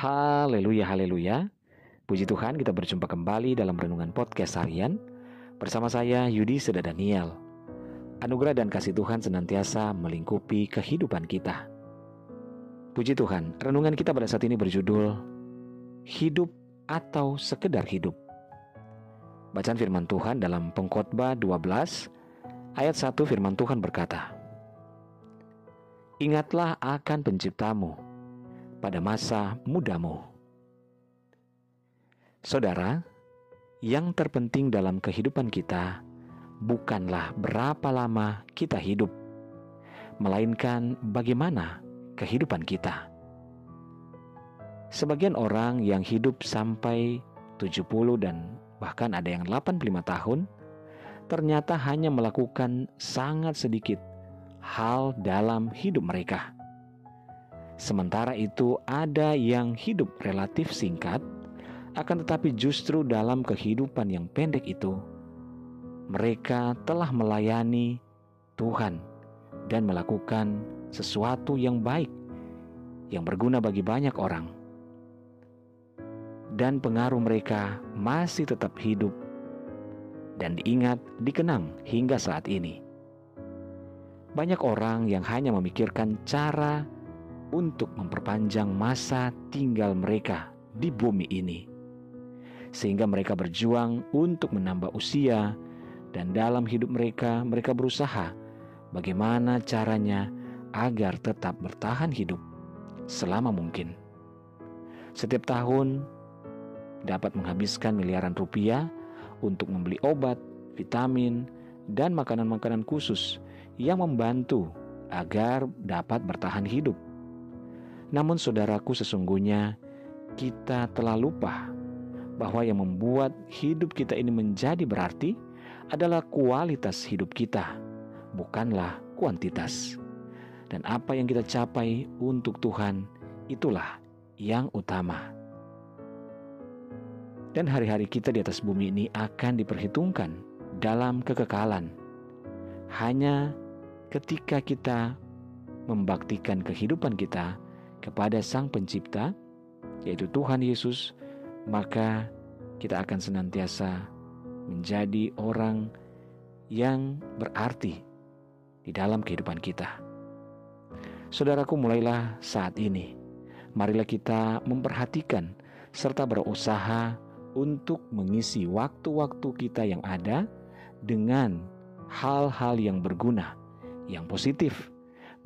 Haleluya, haleluya. Puji Tuhan kita berjumpa kembali dalam Renungan Podcast Harian bersama saya Yudi Seda Daniel. Anugerah dan kasih Tuhan senantiasa melingkupi kehidupan kita. Puji Tuhan, renungan kita pada saat ini berjudul Hidup atau Sekedar Hidup. Bacaan firman Tuhan dalam Pengkhotbah 12 ayat 1 firman Tuhan berkata, Ingatlah akan penciptamu pada masa mudamu. Saudara, yang terpenting dalam kehidupan kita bukanlah berapa lama kita hidup, melainkan bagaimana kehidupan kita. Sebagian orang yang hidup sampai 70 dan bahkan ada yang 85 tahun, ternyata hanya melakukan sangat sedikit hal dalam hidup mereka. Sementara itu, ada yang hidup relatif singkat, akan tetapi justru dalam kehidupan yang pendek itu, mereka telah melayani Tuhan dan melakukan sesuatu yang baik, yang berguna bagi banyak orang, dan pengaruh mereka masih tetap hidup dan diingat, dikenang hingga saat ini. Banyak orang yang hanya memikirkan cara untuk memperpanjang masa tinggal mereka di bumi ini, sehingga mereka berjuang untuk menambah usia, dan dalam hidup mereka, mereka berusaha bagaimana caranya agar tetap bertahan hidup selama mungkin. Setiap tahun dapat menghabiskan miliaran rupiah untuk membeli obat, vitamin, dan makanan-makanan khusus yang membantu agar dapat bertahan hidup namun saudaraku sesungguhnya kita telah lupa bahwa yang membuat hidup kita ini menjadi berarti adalah kualitas hidup kita, bukanlah kuantitas. Dan apa yang kita capai untuk Tuhan itulah yang utama. Dan hari-hari kita di atas bumi ini akan diperhitungkan dalam kekekalan. Hanya ketika kita membaktikan kehidupan kita kepada Sang Pencipta, yaitu Tuhan Yesus, maka kita akan senantiasa menjadi orang yang berarti di dalam kehidupan kita. Saudaraku, mulailah saat ini. Marilah kita memperhatikan serta berusaha untuk mengisi waktu-waktu kita yang ada dengan hal-hal yang berguna, yang positif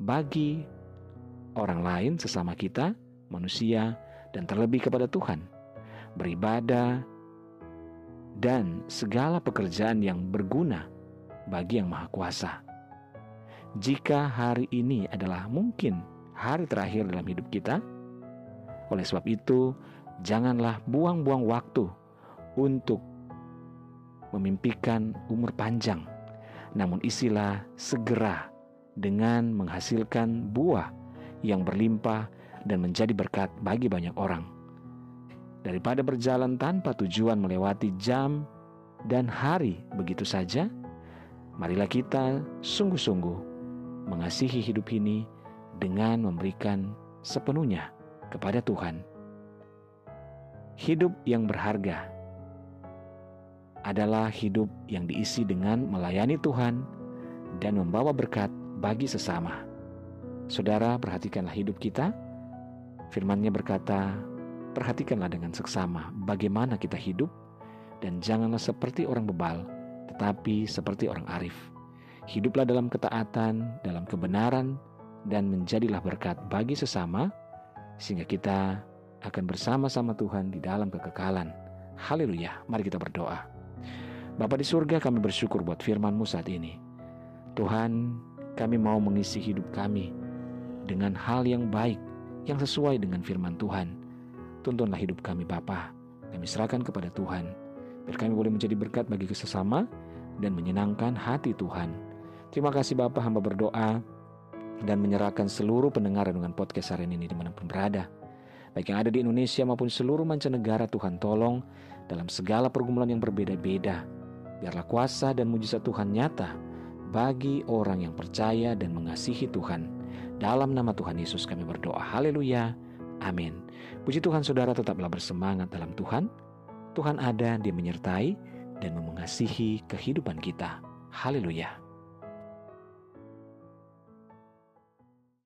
bagi orang lain sesama kita, manusia, dan terlebih kepada Tuhan. Beribadah dan segala pekerjaan yang berguna bagi Yang Maha Kuasa. Jika hari ini adalah mungkin hari terakhir dalam hidup kita, oleh sebab itu, janganlah buang-buang waktu untuk memimpikan umur panjang, namun isilah segera dengan menghasilkan buah yang berlimpah dan menjadi berkat bagi banyak orang. Daripada berjalan tanpa tujuan melewati jam dan hari begitu saja, marilah kita sungguh-sungguh mengasihi hidup ini dengan memberikan sepenuhnya kepada Tuhan. Hidup yang berharga adalah hidup yang diisi dengan melayani Tuhan dan membawa berkat bagi sesama. Saudara, perhatikanlah hidup kita. Firman-Nya berkata, perhatikanlah dengan seksama bagaimana kita hidup dan janganlah seperti orang bebal, tetapi seperti orang arif. Hiduplah dalam ketaatan, dalam kebenaran, dan menjadilah berkat bagi sesama, sehingga kita akan bersama-sama Tuhan di dalam kekekalan. Haleluya, mari kita berdoa. Bapa di surga kami bersyukur buat firman-Mu saat ini. Tuhan, kami mau mengisi hidup kami dengan hal yang baik yang sesuai dengan firman Tuhan. Tuntunlah hidup kami Bapa. Kami serahkan kepada Tuhan. Biar kami boleh menjadi berkat bagi sesama dan menyenangkan hati Tuhan. Terima kasih Bapak hamba berdoa dan menyerahkan seluruh pendengar dengan podcast hari ini di mana pun berada. Baik yang ada di Indonesia maupun seluruh mancanegara Tuhan tolong dalam segala pergumulan yang berbeda-beda. Biarlah kuasa dan mujizat Tuhan nyata bagi orang yang percaya dan mengasihi Tuhan. Dalam nama Tuhan Yesus kami berdoa. Haleluya. Amin. Puji Tuhan saudara tetaplah bersemangat dalam Tuhan. Tuhan ada, dia menyertai dan mengasihi kehidupan kita. Haleluya.